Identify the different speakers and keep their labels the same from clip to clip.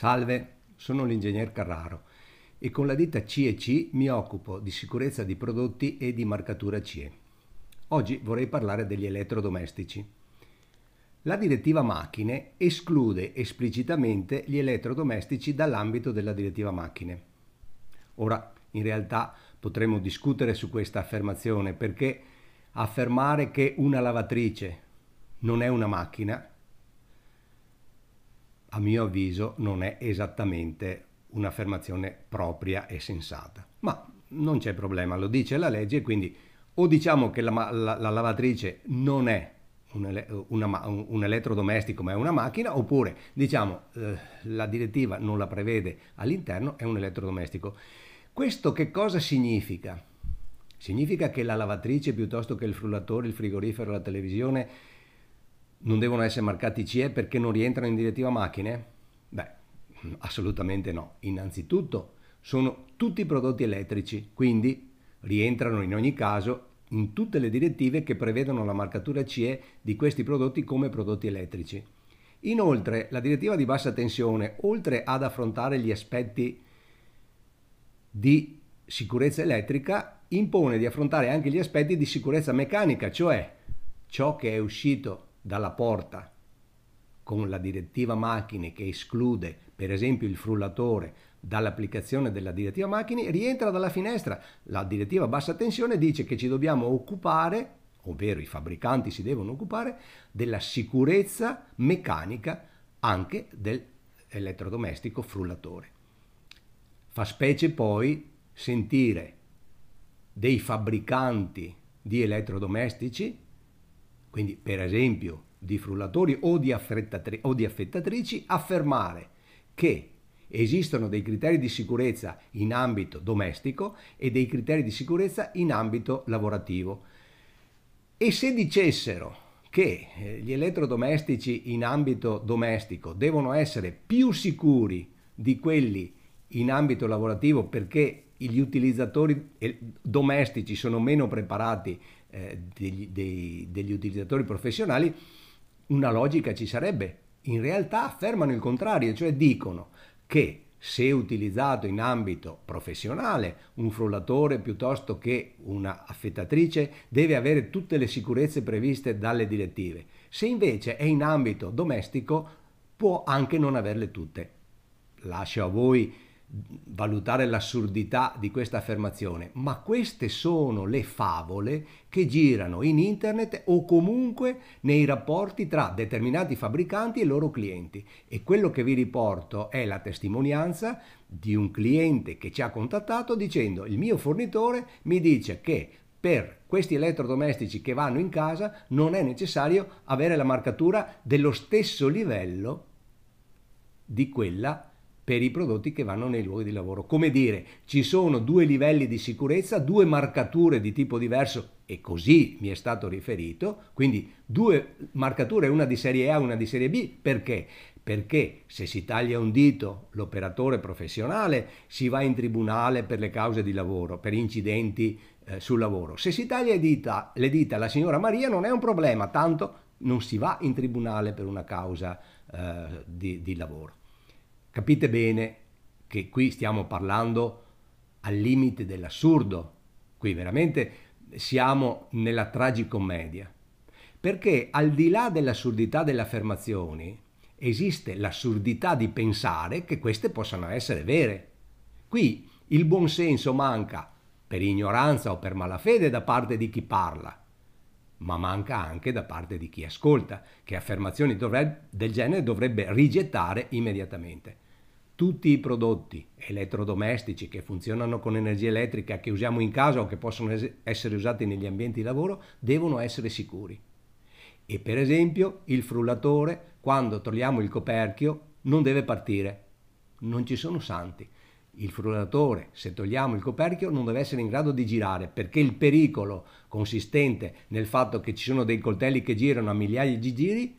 Speaker 1: Salve, sono l'ingegner Carraro e con la ditta CEC mi occupo di sicurezza di prodotti e di marcatura CE. Oggi vorrei parlare degli elettrodomestici. La direttiva macchine esclude esplicitamente gli elettrodomestici dall'ambito della direttiva macchine. Ora, in realtà potremmo discutere su questa affermazione perché affermare che una lavatrice non è una macchina a mio avviso non è esattamente un'affermazione propria e sensata. Ma non c'è problema, lo dice la legge, quindi o diciamo che la, la, la lavatrice non è un, una, un, elettrodomestico ma è una macchina, oppure diciamo eh, la direttiva non la prevede all'interno, è un elettrodomestico. Questo che cosa significa? Significa che la lavatrice piuttosto che il frullatore, il frigorifero, la televisione non devono essere marcati CE perché non rientrano in direttiva macchine? Beh, assolutamente no. Innanzitutto sono tutti prodotti elettrici, quindi rientrano in ogni caso in tutte le direttive che prevedono la marcatura CE di questi prodotti come prodotti elettrici. Inoltre, la direttiva di bassa tensione, oltre ad affrontare gli aspetti di sicurezza elettrica, impone di affrontare anche gli aspetti di sicurezza meccanica, cioè ciò che è uscito dalla porta con la direttiva macchine che esclude per esempio il frullatore dall'applicazione della direttiva macchine rientra dalla finestra. La direttiva bassa tensione dice che ci dobbiamo occupare, ovvero i fabbricanti si devono occupare, della sicurezza meccanica anche dell'elettrodomestico frullatore. Fa specie poi sentire dei fabbricanti di elettrodomestici quindi per esempio di frullatori o di, o di affettatrici, affermare che esistono dei criteri di sicurezza in ambito domestico e dei criteri di sicurezza in ambito lavorativo. E se dicessero che eh, gli elettrodomestici in ambito domestico devono essere più sicuri di quelli in ambito lavorativo perché gli utilizzatori eh, domestici sono meno preparati eh, degli, dei, degli utilizzatori professionali, una logica ci sarebbe. In realtà affermano il contrario, cioè dicono che se utilizzato in ambito professionale, un frullatore piuttosto che una affettatrice deve avere tutte le sicurezze previste dalle direttive. Se invece è in ambito domestico, può anche non averle tutte. Lascio a voi valutare l'assurdità di questa affermazione, ma queste sono le favole che girano in internet o comunque nei rapporti tra determinati fabbricanti e loro clienti. E quello che vi riporto è la testimonianza di un cliente che ci ha contattato dicendo il mio fornitore mi dice che per questi elettrodomestici che vanno in casa non è necessario avere la marcatura dello stesso livello di quella per i prodotti che vanno nei luoghi di lavoro. Come dire, ci sono due livelli di sicurezza, due marcature di tipo diverso e così mi è stato riferito, quindi due marcature, una di serie A e una di serie B, perché? Perché se si taglia un dito l'operatore professionale si va in tribunale per le cause di lavoro, per incidenti eh, sul lavoro. Se si taglia le dita, le dita alla signora Maria non è un problema, tanto non si va in tribunale per una causa eh, di, di lavoro. Capite bene che qui stiamo parlando al limite dell'assurdo, qui veramente siamo nella tragicommedia, perché al di là dell'assurdità delle affermazioni esiste l'assurdità di pensare che queste possano essere vere. Qui il buonsenso manca per ignoranza o per malafede da parte di chi parla, ma manca anche da parte di chi ascolta, che affermazioni dovrebbe, del genere dovrebbe rigettare immediatamente. Tutti i prodotti elettrodomestici che funzionano con energia elettrica, che usiamo in casa o che possono essere usati negli ambienti di lavoro, devono essere sicuri. E per esempio il frullatore, quando togliamo il coperchio, non deve partire. Non ci sono santi. Il frullatore, se togliamo il coperchio, non deve essere in grado di girare perché il pericolo consistente nel fatto che ci sono dei coltelli che girano a migliaia di giri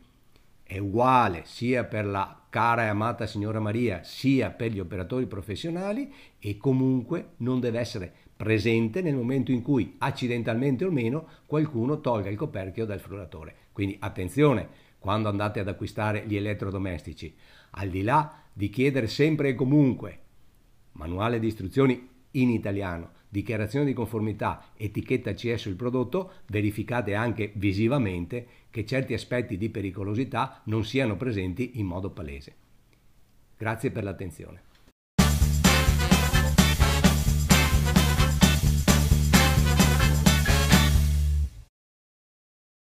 Speaker 1: è uguale sia per la cara e amata signora Maria sia per gli operatori professionali e comunque non deve essere presente nel momento in cui accidentalmente o meno qualcuno tolga il coperchio dal frullatore. Quindi attenzione, quando andate ad acquistare gli elettrodomestici, al di là di chiedere sempre e comunque manuale di istruzioni in italiano, dichiarazione di conformità, etichetta CE sul prodotto, verificate anche visivamente che certi aspetti di pericolosità non siano presenti in modo palese. Grazie per l'attenzione.